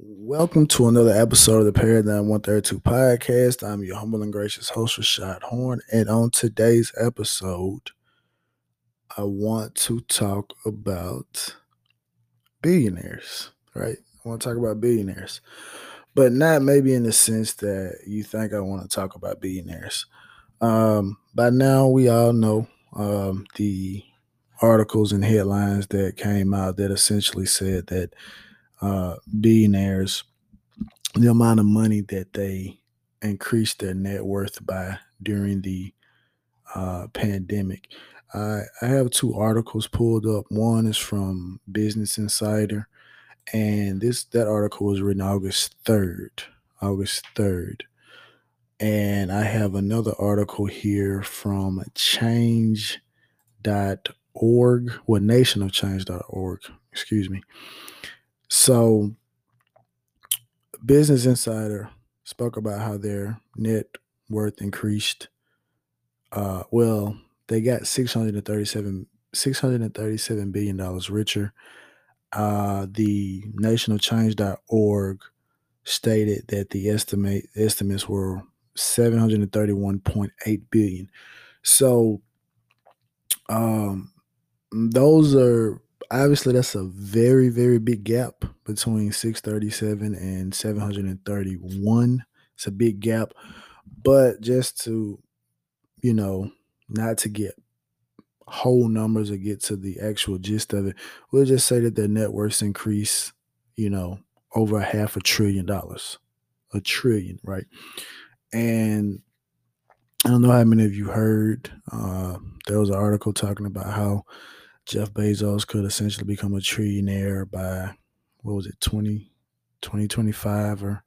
Welcome to another episode of the Paradigm 132 podcast. I'm your humble and gracious host, Rashad Horn. And on today's episode, I want to talk about billionaires, right? I want to talk about billionaires, but not maybe in the sense that you think I want to talk about billionaires. Um, by now, we all know um, the articles and headlines that came out that essentially said that uh, billionaires, the amount of money that they increased their net worth by during the uh, pandemic. I, I have two articles pulled up. One is from Business Insider, and this that article was written August third, August third, and I have another article here from Change.org, well, nationofchange.org, excuse me. So, Business Insider spoke about how their net worth increased. Uh, well, they got 637 637 billion dollars richer. Uh, the nationofchange.org stated that the estimate estimates were 731.8 billion. So um those are obviously that's a very very big gap between 637 and 731 it's a big gap but just to you know not to get whole numbers or get to the actual gist of it we'll just say that their net worths increase you know over half a trillion dollars a trillion right? And i don't know how many of you heard uh, there was an article talking about how Jeff Bezos could essentially become a trillionaire by what was it 20 2025 or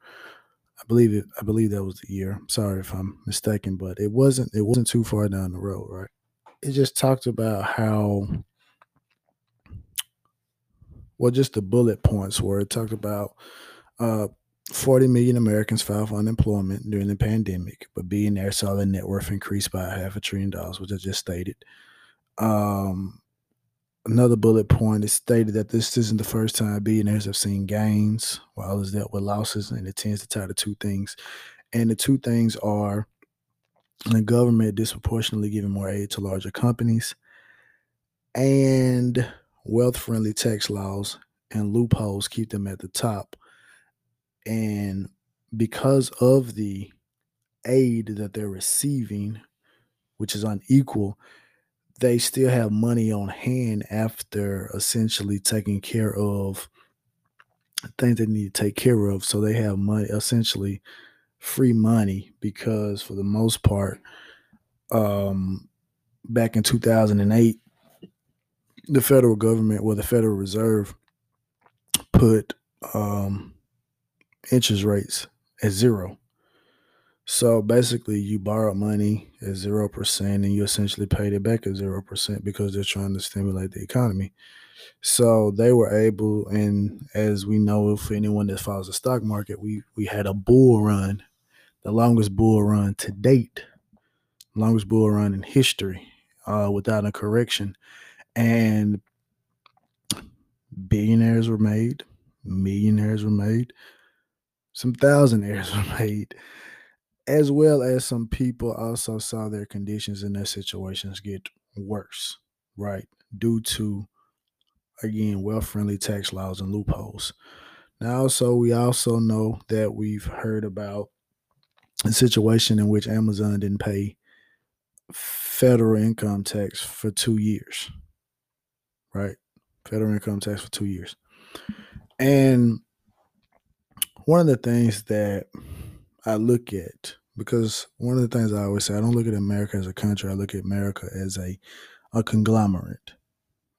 I believe it I believe that was the year. sorry if I'm mistaken, but it wasn't it wasn't too far down the road, right? It just talked about how well just the bullet points where it talked about uh 40 million Americans filed for unemployment during the pandemic, but billionaires saw their net worth increase by half a trillion dollars, which I just stated. Um, Another bullet point is stated that this isn't the first time billionaires have seen gains while others dealt with losses, and it tends to tie to two things. And the two things are the government disproportionately giving more aid to larger companies and wealth friendly tax laws and loopholes keep them at the top. And because of the aid that they're receiving, which is unequal, they still have money on hand after essentially taking care of things they need to take care of. So they have money, essentially free money, because for the most part, um, back in 2008, the federal government, or the Federal Reserve, put um, interest rates at zero. So basically, you borrow money at zero percent, and you essentially paid it back at zero percent because they're trying to stimulate the economy. So they were able, and as we know, for anyone that follows the stock market, we we had a bull run, the longest bull run to date, longest bull run in history, uh, without a correction, and billionaires were made, millionaires were made, some thousandaires were made as well as some people also saw their conditions and their situations get worse, right? Due to again wealth-friendly tax laws and loopholes. Now, also we also know that we've heard about a situation in which Amazon didn't pay federal income tax for two years, right? Federal income tax for two years. And one of the things that I look at because one of the things I always say, I don't look at America as a country. I look at America as a a conglomerate.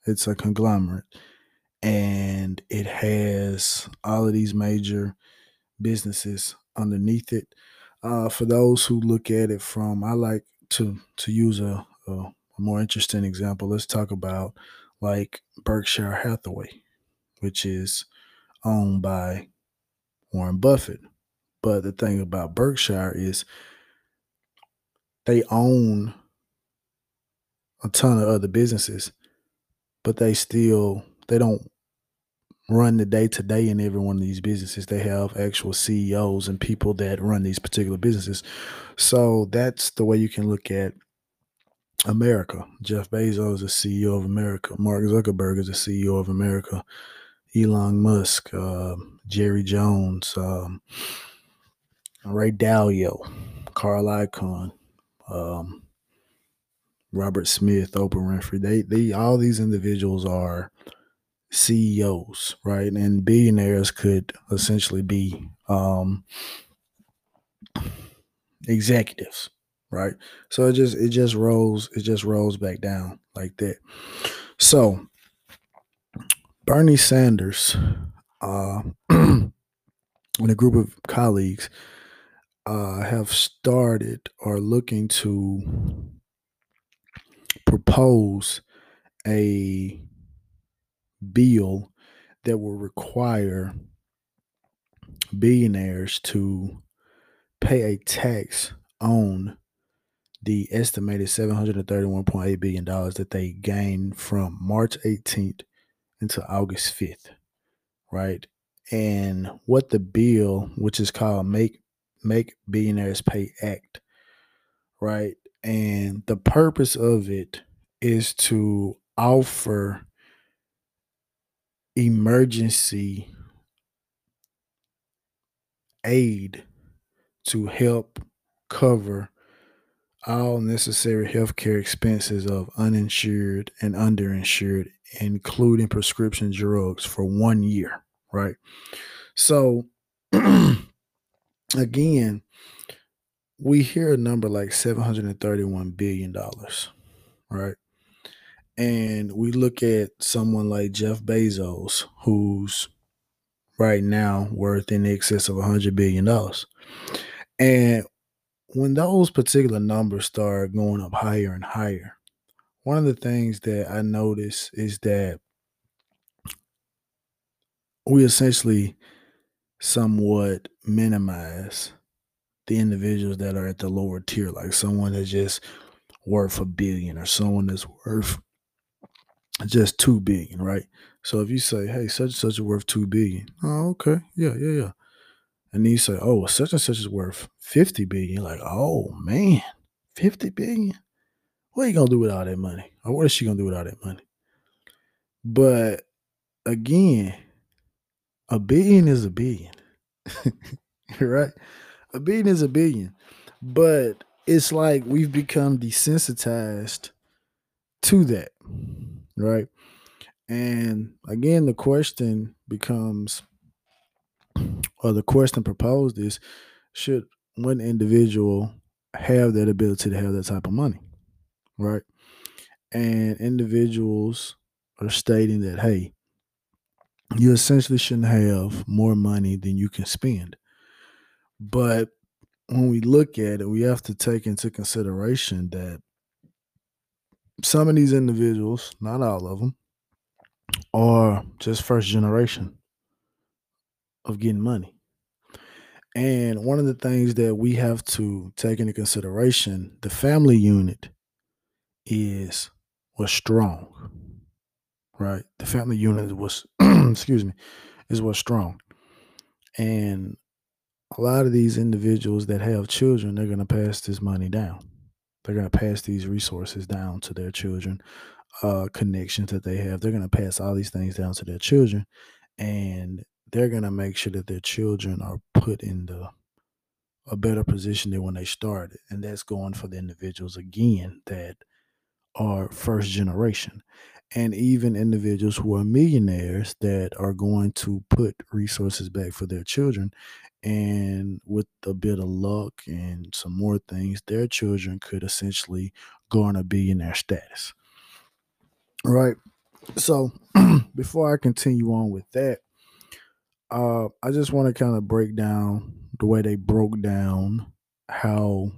It's a conglomerate, and it has all of these major businesses underneath it. Uh, for those who look at it from, I like to to use a, a, a more interesting example. Let's talk about like Berkshire Hathaway, which is owned by Warren Buffett. But the thing about Berkshire is they own a ton of other businesses, but they still they don't run the day to day in every one of these businesses. They have actual CEOs and people that run these particular businesses. So that's the way you can look at America. Jeff Bezos is the CEO of America. Mark Zuckerberg is the CEO of America. Elon Musk, uh, Jerry Jones, um, Ray Dalio, Carl Icahn, um, Robert Smith, Oprah Winfrey. They, they, all these individuals are CEOs, right? And billionaires could essentially be um, executives, right? So it just it just rolls it just rolls back down like that. So Bernie Sanders uh, and a group of colleagues uh, have started or looking to propose a bill that will require billionaires to pay a tax on the estimated $731.8 billion that they gained from March 18th into August 5th, right? And what the bill, which is called Make Make Billionaires Pay Act, right? And the purpose of it is to offer emergency aid to help cover all necessary healthcare expenses of uninsured and underinsured, including prescription drugs for one year, right? So, again, we hear a number like $731 billion, right? And we look at someone like Jeff Bezos, who's right now worth in excess of $100 billion. And when those particular numbers start going up higher and higher, one of the things that I notice is that we essentially somewhat minimize the individuals that are at the lower tier, like someone that's just worth a billion or someone that's worth just two billion, right? So if you say, hey, such and such is worth two billion, oh, okay, yeah, yeah, yeah. And then you say, oh, such and such is worth 50 billion. Like, oh man, 50 billion? What are you gonna do with all that money? Or what is she gonna do with all that money? But again, a billion is a billion. right? A billion is a billion. But it's like we've become desensitized to that right? And again, the question becomes, or the question proposed is, should one individual have that ability to have that type of money, right? And individuals are stating that, hey, you essentially shouldn't have more money than you can spend. But when we look at it, we have to take into consideration that some of these individuals, not all of them, are just first generation of getting money. And one of the things that we have to take into consideration, the family unit is was strong. Right? The family unit was excuse me, is what's strong. And a lot of these individuals that have children, they're gonna pass this money down they're going to pass these resources down to their children, uh, connections that they have. They're going to pass all these things down to their children, and they're going to make sure that their children are put in the a better position than when they started. And that's going for the individuals again that are first generation. And even individuals who are millionaires that are going to put resources back for their children and with a bit of luck and some more things, their children could essentially go on garner billionaire status. Right. So before I continue on with that, uh, I just want to kind of break down the way they broke down how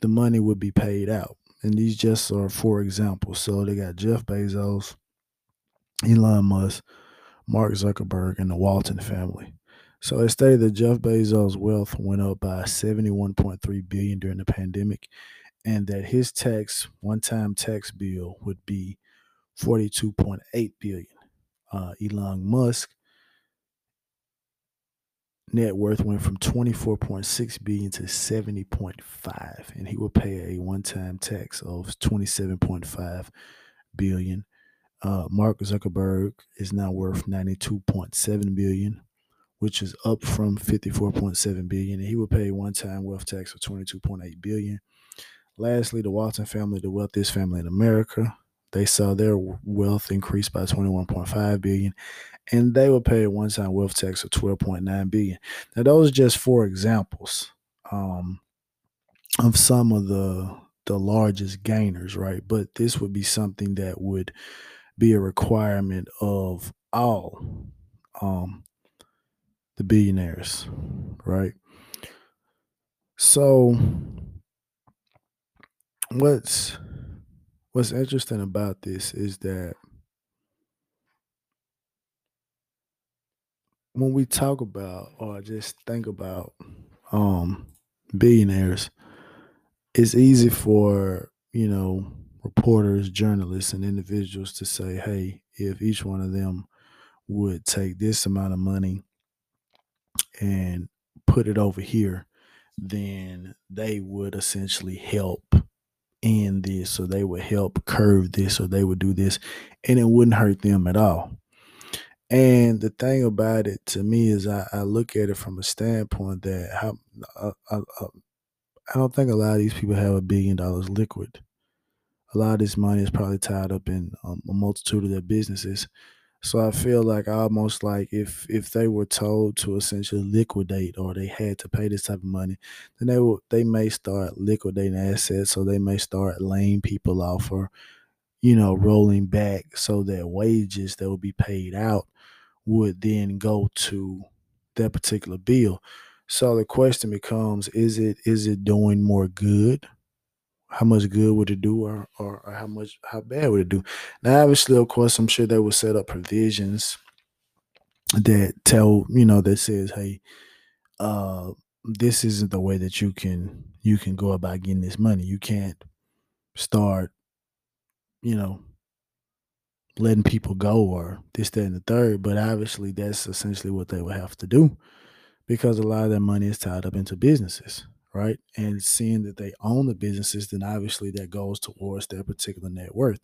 the money would be paid out. And these just are four examples. So they got Jeff Bezos, Elon Musk, Mark Zuckerberg, and the Walton family. So it stated that Jeff Bezos' wealth went up by 71.3 billion during the pandemic, and that his tax one-time tax bill would be 42.8 billion. uh, Elon Musk net worth went from 24.6 billion to 70.5 and he will pay a one-time tax of 27.5 billion. Uh, mark zuckerberg is now worth 92.7 billion which is up from 54.7 billion and he will pay one-time wealth tax of 22.8 billion. Lastly the walton family the wealthiest family in america they saw their wealth increase by 21.5 billion and they pay a one-time wealth tax of 12.9 billion. Now those are just four examples um, of some of the the largest gainers, right? But this would be something that would be a requirement of all um, the billionaires, right? So what's what's interesting about this is that when we talk about or just think about um billionaires, it's easy for, you know, reporters, journalists, and individuals to say, hey, if each one of them would take this amount of money and put it over here, then they would essentially help in this, or they would help curve this, or they would do this, and it wouldn't hurt them at all. And the thing about it to me is I, I look at it from a standpoint that how I, I, I don't think a lot of these people have a billion dollars liquid. A lot of this money is probably tied up in um, a multitude of their businesses. So I feel like almost like if if they were told to essentially liquidate or they had to pay this type of money, then they will they may start liquidating assets so they may start laying people off or you know rolling back so that wages that will be paid out would then go to that particular bill. So the question becomes: Is it is it doing more good? How much good would it do, or, or, or how much how bad would it do? Now, obviously, of course, I'm sure they will set up provisions that tell you know that says, hey, uh, this isn't the way that you can you can go about getting this money. You can't start, you know, letting people go or this, that, and the third. But obviously, that's essentially what they would have to do because a lot of that money is tied up into businesses, right? And seeing that they own the businesses, then obviously that goes towards their particular net worth.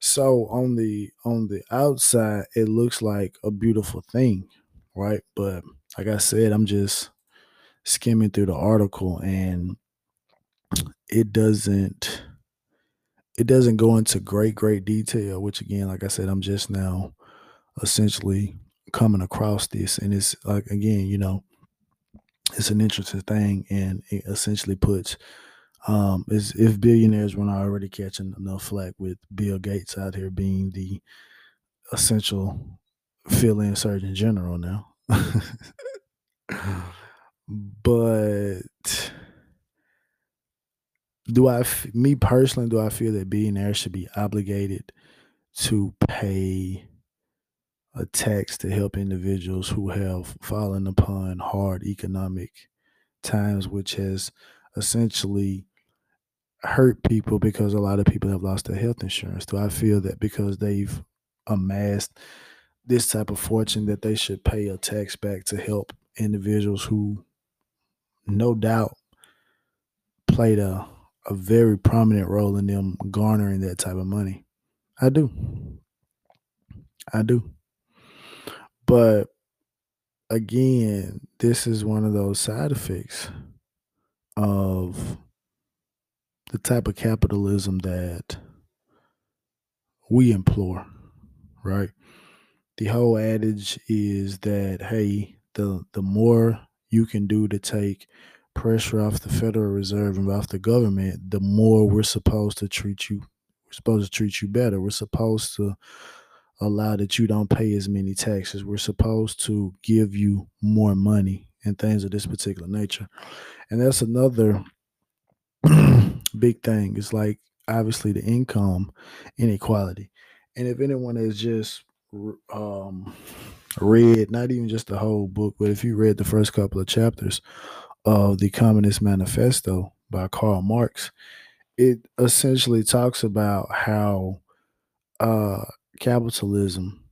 So on the on the outside, it looks like a beautiful thing, right? But like I said, I'm just skimming through the article and it doesn't it doesn't go into great great detail which again like i said i'm just now essentially coming across this and it's like again you know it's an interesting thing and it essentially puts um is if billionaires were not already catching enough flack with bill gates out here being the essential fill-in surgeon general now. But do I, me personally, do I feel that billionaires should be obligated to pay a tax to help individuals who have fallen upon hard economic times, which has essentially hurt people because a lot of people have lost their health insurance? Do I feel that because they've amassed this type of fortune that they should pay a tax back to help individuals who no doubt played a a very prominent role in them garnering that type of money. I do. I do. But again, this is one of those side effects of the type of capitalism that we implore, right? The whole adage is that hey, the the more you can do to take pressure off the Federal Reserve and off the government, the more we're supposed to treat you. We're supposed to treat you better. We're supposed to allow that you don't pay as many taxes. We're supposed to give you more money and things of this particular nature. And that's another big thing. It's like obviously the income inequality. And if anyone has just um, read, not even just the whole book, but if you read the first couple of chapters of the Communist Manifesto by Karl Marx, it essentially talks about how uh, capitalism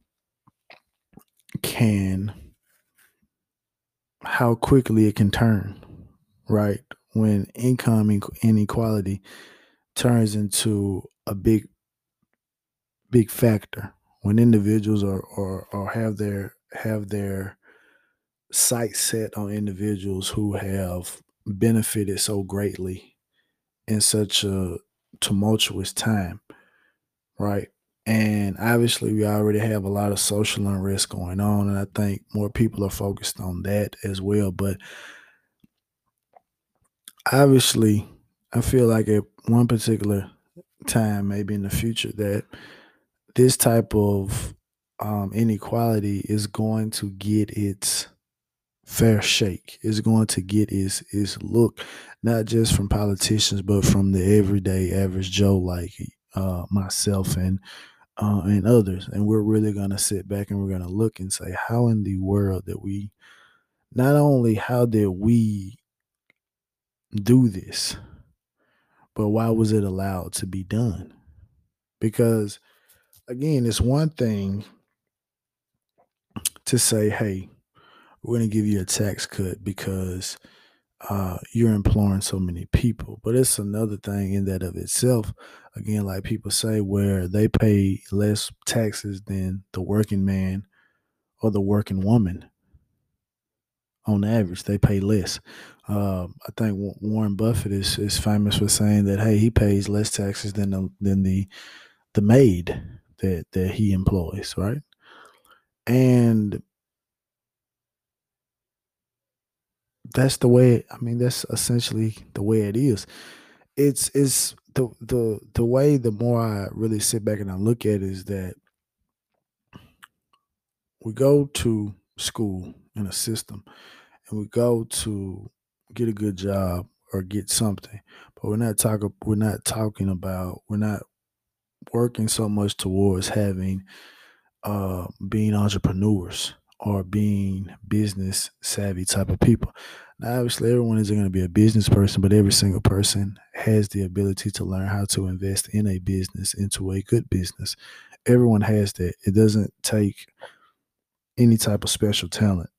can how quickly it can turn, right? When income inequality turns into a big, big factor. When individuals are or, or have their have their sight set on individuals who have benefited so greatly in such a tumultuous time, right? And obviously, we already have a lot of social unrest going on. And I think more people are focused on that as well. But obviously, I feel like at one particular time, maybe in the future, that this type of um, inequality is going to get its fair shake. Is going to get its its look, not just from politicians, but from the everyday average Joe like uh, myself and uh, and others. And we're really going to sit back and we're going to look and say, how in the world that we, not only how did we do this, but why was it allowed to be done? Because again, it's one thing to say, hey, we're going to give you a tax cut because uh, you're employing so many people. But it's another thing in that of itself. Again, like people say, where they pay less taxes than the working man or the working woman. On average, they pay less. Uh, I think Warren Buffett is, is famous for saying that hey, he pays less taxes than the than the the maid that that he employs, right? And that's the way i mean that's essentially the way it is it's it's the the the way the more i really sit back and i look at it is that we go to school in a system and we go to get a good job or get something but we're not talking we're not talking about we're not working so much towards having uh being entrepreneurs or being business savvy type of people. Now, obviously, everyone isn't going to be a business person, but every single person has the ability to learn how to invest in a business, into a good business. Everyone has that. It doesn't take any type of special talent.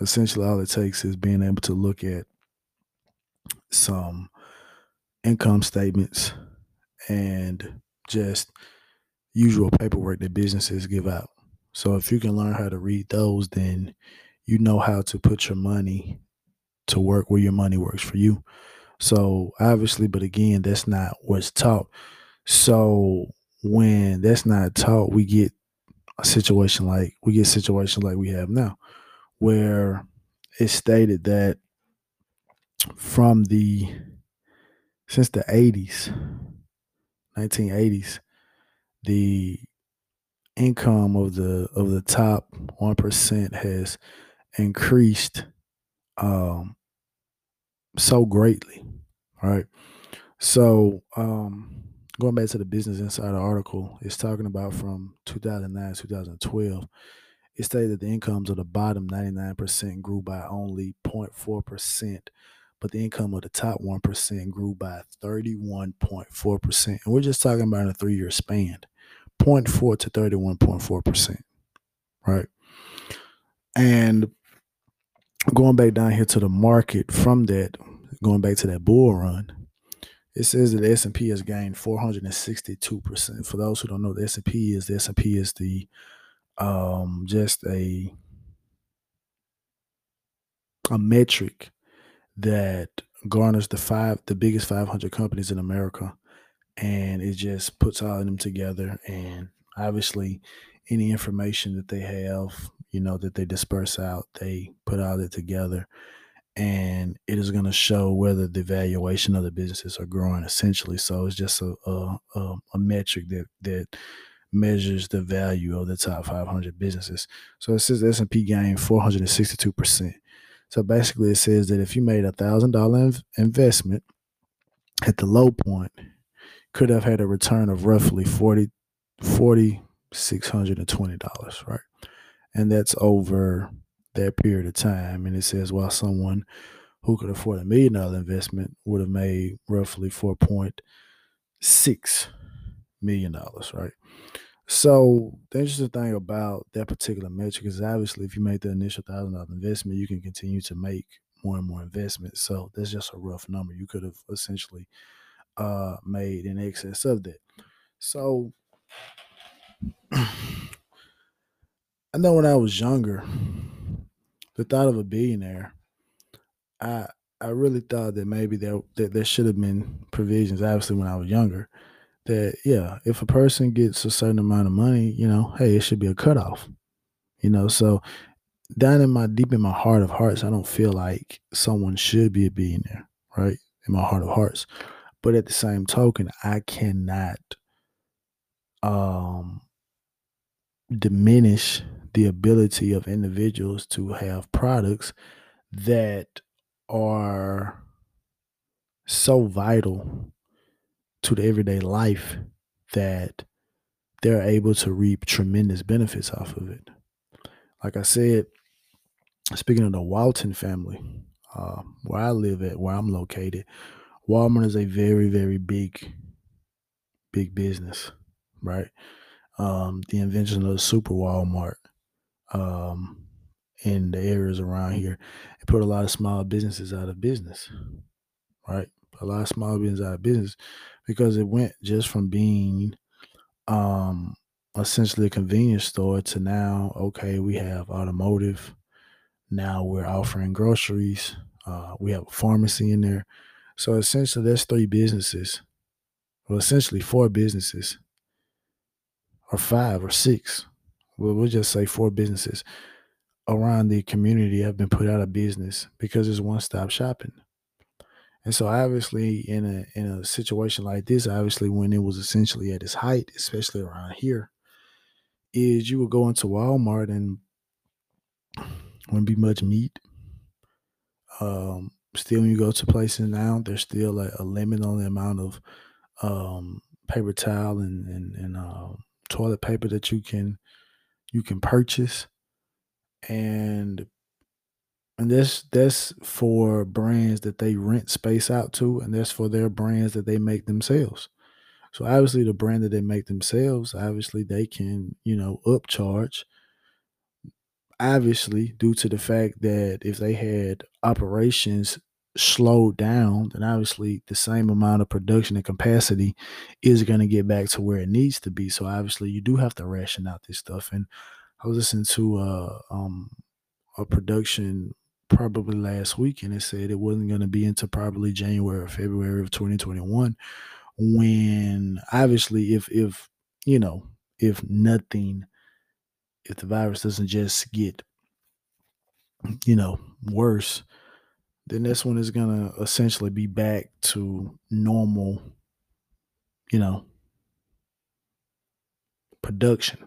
Essentially, all it takes is being able to look at some income statements and just usual paperwork that businesses give out so if you can learn how to read those, then you know how to put your money to work where your money works for you. So obviously, but again, that's not what's taught. So when that's not taught, we get a situation like we get situations like we have now, where it's stated that from the since the 80s, 1980s, the income of the of the top one percent has increased um, so greatly, right? So um, going back to the Business Insider article, it's talking about from 2009 2012. It stated that the incomes of the bottom 99% grew by only 0.4%, but the income of the top 1% grew by 31.4%. And we're just talking about a three year span. 0.4 to 31.4%. Right. And going back down here to the market from that, going back to that bull run, it says that the S&P has gained 462%. For those who don't know, the S&P is the S&P is the um just a a metric that garners the five the biggest 500 companies in America and it just puts all of them together and obviously any information that they have you know that they disperse out they put all it together and it is going to show whether the valuation of the businesses are growing essentially. So it's just a, a, a metric that that measures the value of the top 500 businesses. So it says s&p gained 462% so basically it says that if you made a thousand dollar investment at the low point could have had a return of roughly 40 $4,620, right? And that's over that period of time. And it says while someone who could afford a million dollar investment would have made roughly $4.6 million, right? So the interesting thing about that particular metric is obviously if you make the initial thousand dollar investment, you can continue to make more and more investments. So that's just a rough number. You could have essentially uh made in excess of that. So I know when I was younger, the thought of a billionaire, I I really thought that maybe there that there should have been provisions, obviously when I was younger, that yeah, if a person gets a certain amount of money, you know, hey, it should be a cutoff. You know, so down in my deep in my heart of hearts, I don't feel like someone should be a billionaire, right? In my heart of hearts. But at the same token, I cannot um diminish the ability of individuals to have products that are so vital to the everyday life that they're able to reap tremendous benefits off of it. Like I said, speaking of the Walton family, uh, where I live at, where I'm located, Walmart is a very, very big, big business, right? Um, the invention of the super Walmart um, in the areas around here, it put a lot of small businesses out of business, right? A lot of small businesses out of business because it went just from being um, essentially a convenience store to now, okay, we have automotive. Now we're offering groceries. Uh, we have a pharmacy in there. So essentially, there's three businesses. Well, essentially, four businesses, or five, or six. Well, just say four businesses around the community have been put out of business because it's one stop shopping. And so obviously in a in a situation like this, obviously when it was essentially at its height, especially around here, is you would go into Walmart and wouldn't be much meat. Um, still when you go to places now, there's still a, a limit on the amount of um, paper towel and and, and uh, toilet paper that you can you can purchase, and and that's that's for brands that they rent space out to, and that's for their brands that they make themselves. So obviously, the brand that they make themselves, obviously they can you know upcharge. Obviously, due to the fact that if they had operations slowed down, then obviously the same amount of production and capacity is going to get back to where it needs to be. So obviously, you do have to ration out this stuff. And I was listening to uh, um, a production probably last week, and it said it wasn't going to be into probably January or February of 2021. When obviously, if if you know, if nothing, if the virus doesn't just get you know worse, then this one is gonna essentially be back to normal, you know, production.